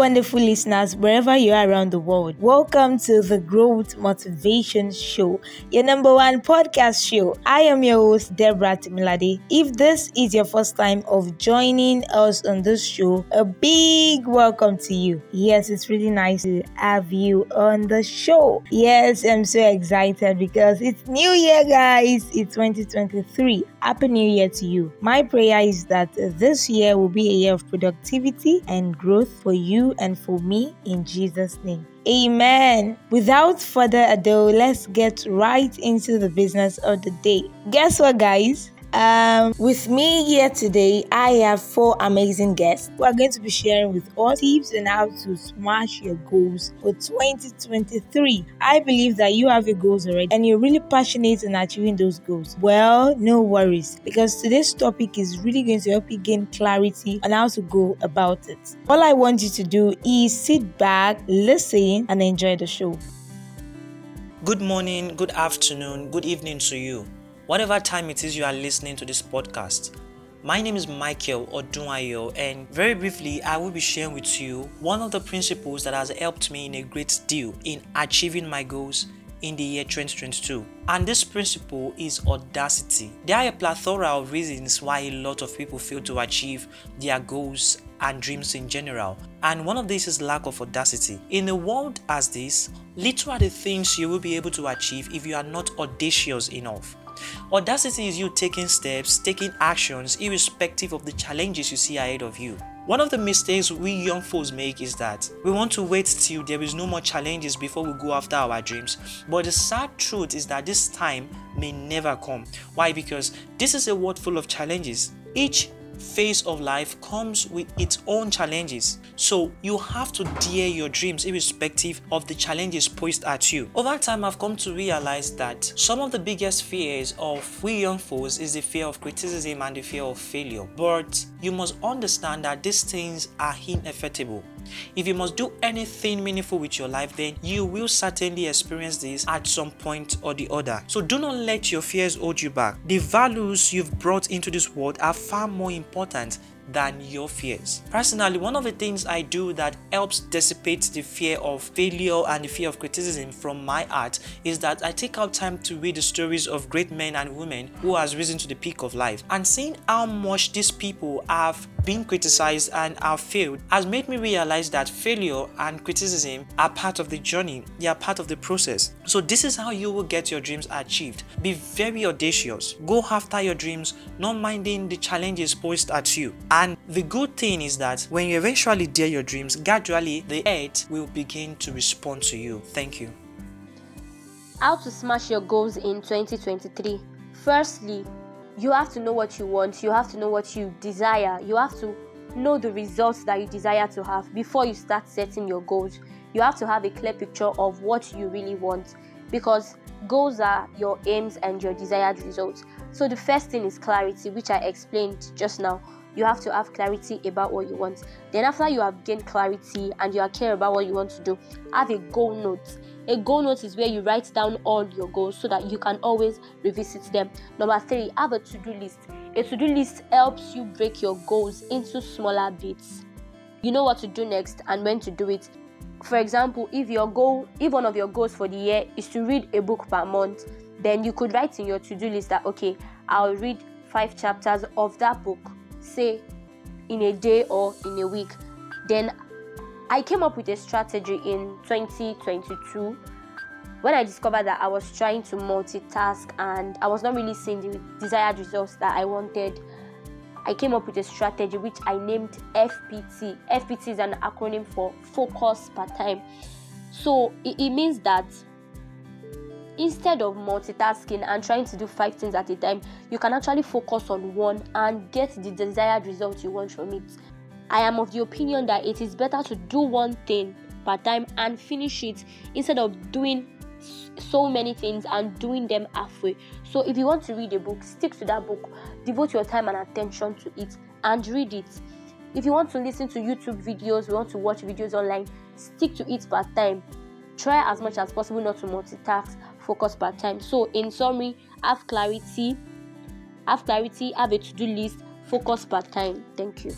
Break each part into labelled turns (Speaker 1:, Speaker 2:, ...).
Speaker 1: wonderful listeners, wherever you are around the world. Welcome to the Growth Motivation Show, your number one podcast show. I am your host, Deborah Timilade. If this is your first time of joining us on this show, a big welcome to you. Yes, it's really nice to have you on the show. Yes, I'm so excited because it's New Year, guys. It's 2023. Happy New Year to you. My prayer is that this year will be a year of productivity and growth for you and for me in Jesus' name. Amen. Without further ado, let's get right into the business of the day. Guess what, guys? Um, with me here today, I have four amazing guests who are going to be sharing with us tips on how to smash your goals for 2023. I believe that you have your goals already and you're really passionate in achieving those goals. Well, no worries because today's topic is really going to help you gain clarity on how to go about it. All I want you to do is sit back, listen, and enjoy the show.
Speaker 2: Good morning, good afternoon, good evening to you whatever time it is you are listening to this podcast. My name is Michael Odunayo, and very briefly, I will be sharing with you one of the principles that has helped me in a great deal in achieving my goals in the year 2022. And this principle is audacity. There are a plethora of reasons why a lot of people fail to achieve their goals and dreams in general. And one of these is lack of audacity. In a world as this, little are the things you will be able to achieve if you are not audacious enough. Audacity is you taking steps, taking actions, irrespective of the challenges you see ahead of you. One of the mistakes we young folks make is that we want to wait till there is no more challenges before we go after our dreams. But the sad truth is that this time may never come. Why? Because this is a world full of challenges. Each phase of life comes with its own challenges. So you have to dare your dreams irrespective of the challenges posed at you. Over time, I've come to realize that some of the biggest fears of we young folks is the fear of criticism and the fear of failure. But you must understand that these things are inevitable. If you must do anything meaningful with your life, then you will certainly experience this at some point or the other. So do not let your fears hold you back. The values you've brought into this world are far more important important than your fears. Personally, one of the things I do that helps dissipate the fear of failure and the fear of criticism from my heart is that I take out time to read the stories of great men and women who has risen to the peak of life and seeing how much these people have been criticized and have failed has made me realize that failure and criticism are part of the journey, they are part of the process. So, this is how you will get your dreams achieved. Be very audacious, go after your dreams, not minding the challenges posed at you. And the good thing is that when you eventually dare your dreams, gradually the earth will begin to respond to you. Thank you.
Speaker 3: How to smash your goals in 2023. Firstly, you have to know what you want, you have to know what you desire, you have to know the results that you desire to have before you start setting your goals. You have to have a clear picture of what you really want because goals are your aims and your desired results. So, the first thing is clarity, which I explained just now you have to have clarity about what you want. Then, after you have gained clarity and you are clear about what you want to do, have a goal note. A goal note is where you write down all your goals so that you can always revisit them. Number three, have a to do list. A to do list helps you break your goals into smaller bits. You know what to do next and when to do it. For example, if your goal, if one of your goals for the year is to read a book per month, then you could write in your to do list that okay, I'll read five chapters of that book say in a day or in a week. Then I came up with a strategy in 2022 when I discovered that I was trying to multitask and I was not really seeing the desired results that I wanted. I came up with a strategy which I named FPT. FPT is an acronym for focus per time. So it, it means that instead of multitasking and trying to do five things at a time, you can actually focus on one and get the desired result you want from it. I am of the opinion that it is better to do one thing per time and finish it instead of doing so many things and doing them halfway. So, if you want to read a book, stick to that book, devote your time and attention to it, and read it. If you want to listen to YouTube videos, you want to watch videos online, stick to it per time. Try as much as possible not to multitask, focus per time. So, in summary, have clarity, have clarity, have a to do list, focus per time. Thank you.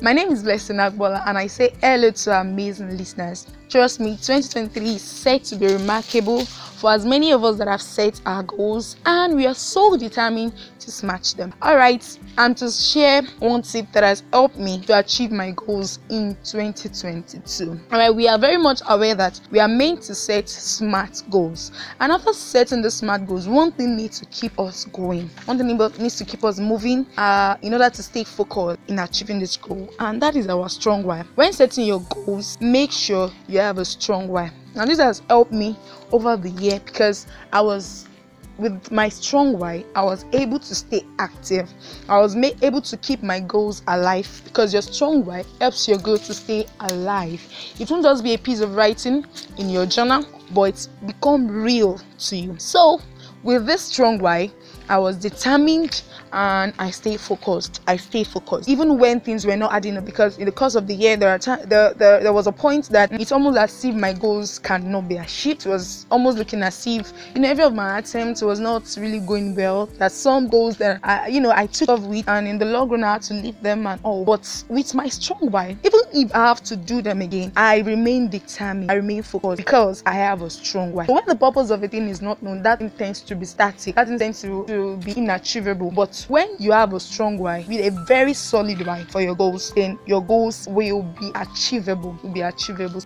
Speaker 4: My name is Blessing Agbola, and I say hello to amazing listeners. Trust me, 2023 is set to be remarkable for as many of us that have set our goals, and we are so determined to smash them. All right, and to share one tip that has helped me to achieve my goals in 2022. All right, we are very much aware that we are meant to set smart goals, and after setting the smart goals, one thing needs to keep us going. One thing needs to keep us moving uh, in order to stay focused in achieving this goal, and that is our strong why. When setting your goals, make sure you you have a strong why. Now, this has helped me over the year because I was with my strong why, I was able to stay active. I was ma- able to keep my goals alive because your strong why helps your goals to stay alive. It won't just be a piece of writing in your journal, but it's become real to you. So, with this strong why, I was determined and I stay focused. I stay focused even when things were not adding up because in the course of the year there are t- there, was a point that it's almost as if my goals cannot be achieved. It was almost looking as if you know every of my attempts was not really going well. That some goals that I you know I took off with and in the long run I had to leave them and all. But with my strong why, even if I have to do them again, I remain determined. I remain focused because I have a strong why. When the purpose of a thing is not known, that thing tends to be static. That intends to, to be inachievable. But when you have a strong why with a very solid why for your goals, then your goals will be achievable. Will be achievable.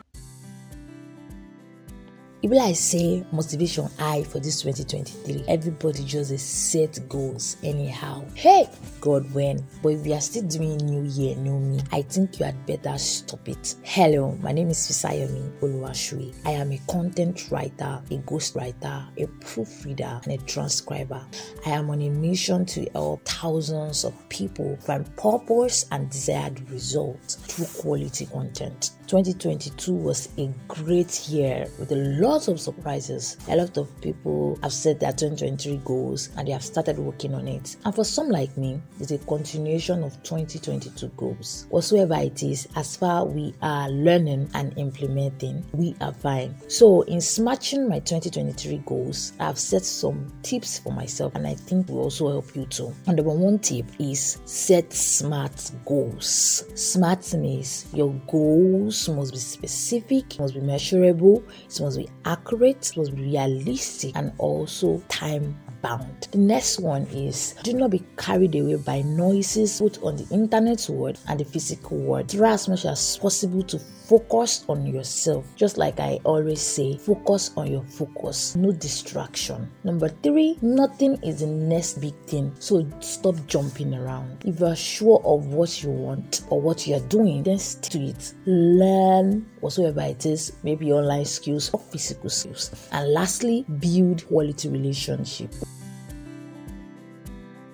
Speaker 5: E be like say motivation high for this 2023 everybody just set goals anyhow. Hey god when but if you are still doing new year new me. I think you had better stop it. Hello my name is fisayomi oluwashui i am a content writer a ghost writer a proofreader and a transcriber. I am on a mission to help thousands of people find purpose and desired results through quality content 2022 was a great year with a lot of surprises. A lot of people have set their 2023 goals and they have started working on it. And for some like me, it's a continuation of 2022 goals. Whatsoever it is, as far we are learning and implementing, we are fine. So, in smashing my 2023 goals, I've set some tips for myself and I think will also help you too. And the one tip is set smart goals. Smart means your goals must be specific, must be measurable, it must be accurate, it must be realistic, and also time bound. The next one is do not be carried away by noises both on the internet world and the physical world. Try as much as possible to focus on yourself. Just like I always say, focus on your focus, no distraction. Number three, nothing is the next big thing, so stop jumping around. If you are sure of what you want or what you are doing, then stick to it. Learn whatsoever it is, maybe online skills or physical skills. And lastly, build quality relationship.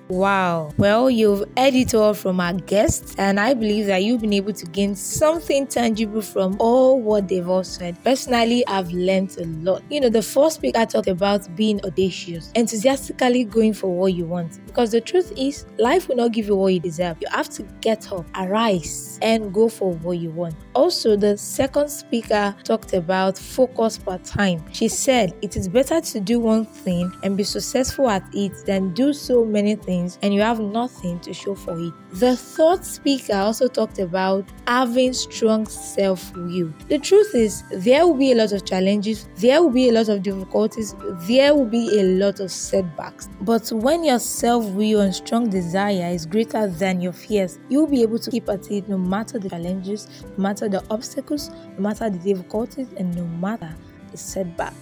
Speaker 1: Wow. Well, you've heard it all from our guests, and I believe that you've been able to gain something tangible from all what they've all said. Personally, I've learned a lot. You know, the first speaker talked about being audacious, enthusiastically going for what you want. Because the truth is, life will not give you what you deserve. You have to get up, arise, and go for what you want. Also, the second speaker talked about focus per time. She said it is better to do one thing and be successful at it than do so many things and you have nothing to show for it. The third speaker also talked about having strong self will. The truth is, there will be a lot of challenges, there will be a lot of difficulties, there will be a lot of setbacks. But when your self will and strong desire is greater than your fears, you'll be able to keep at it no matter the challenges, no matter the obstacles, no matter the difficulties, and no matter the setback.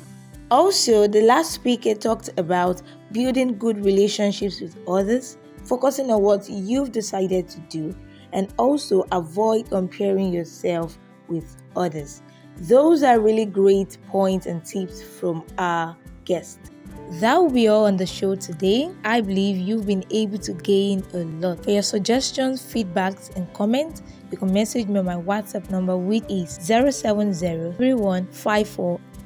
Speaker 1: Also, the last speaker talked about building good relationships with others, focusing on what you've decided to do, and also avoid comparing yourself with others. Those are really great points and tips from our guest. That will be all on the show today. I believe you've been able to gain a lot. For your suggestions, feedbacks, and comments, you can message me on my WhatsApp number, which is 070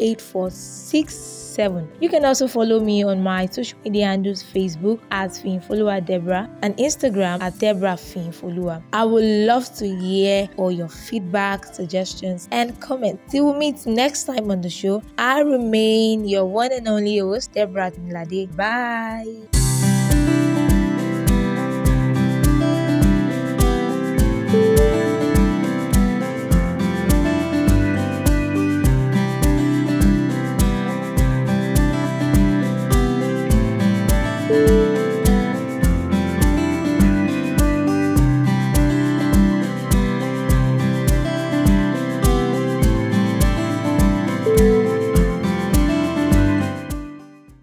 Speaker 1: 8467. You can also follow me on my social media handles Facebook at Finfolua Deborah and Instagram at Deborah Finfolua. I would love to hear all your feedback, suggestions, and comments. Till we meet next time on the show, I remain your one and only host, Deborah Milade. Bye.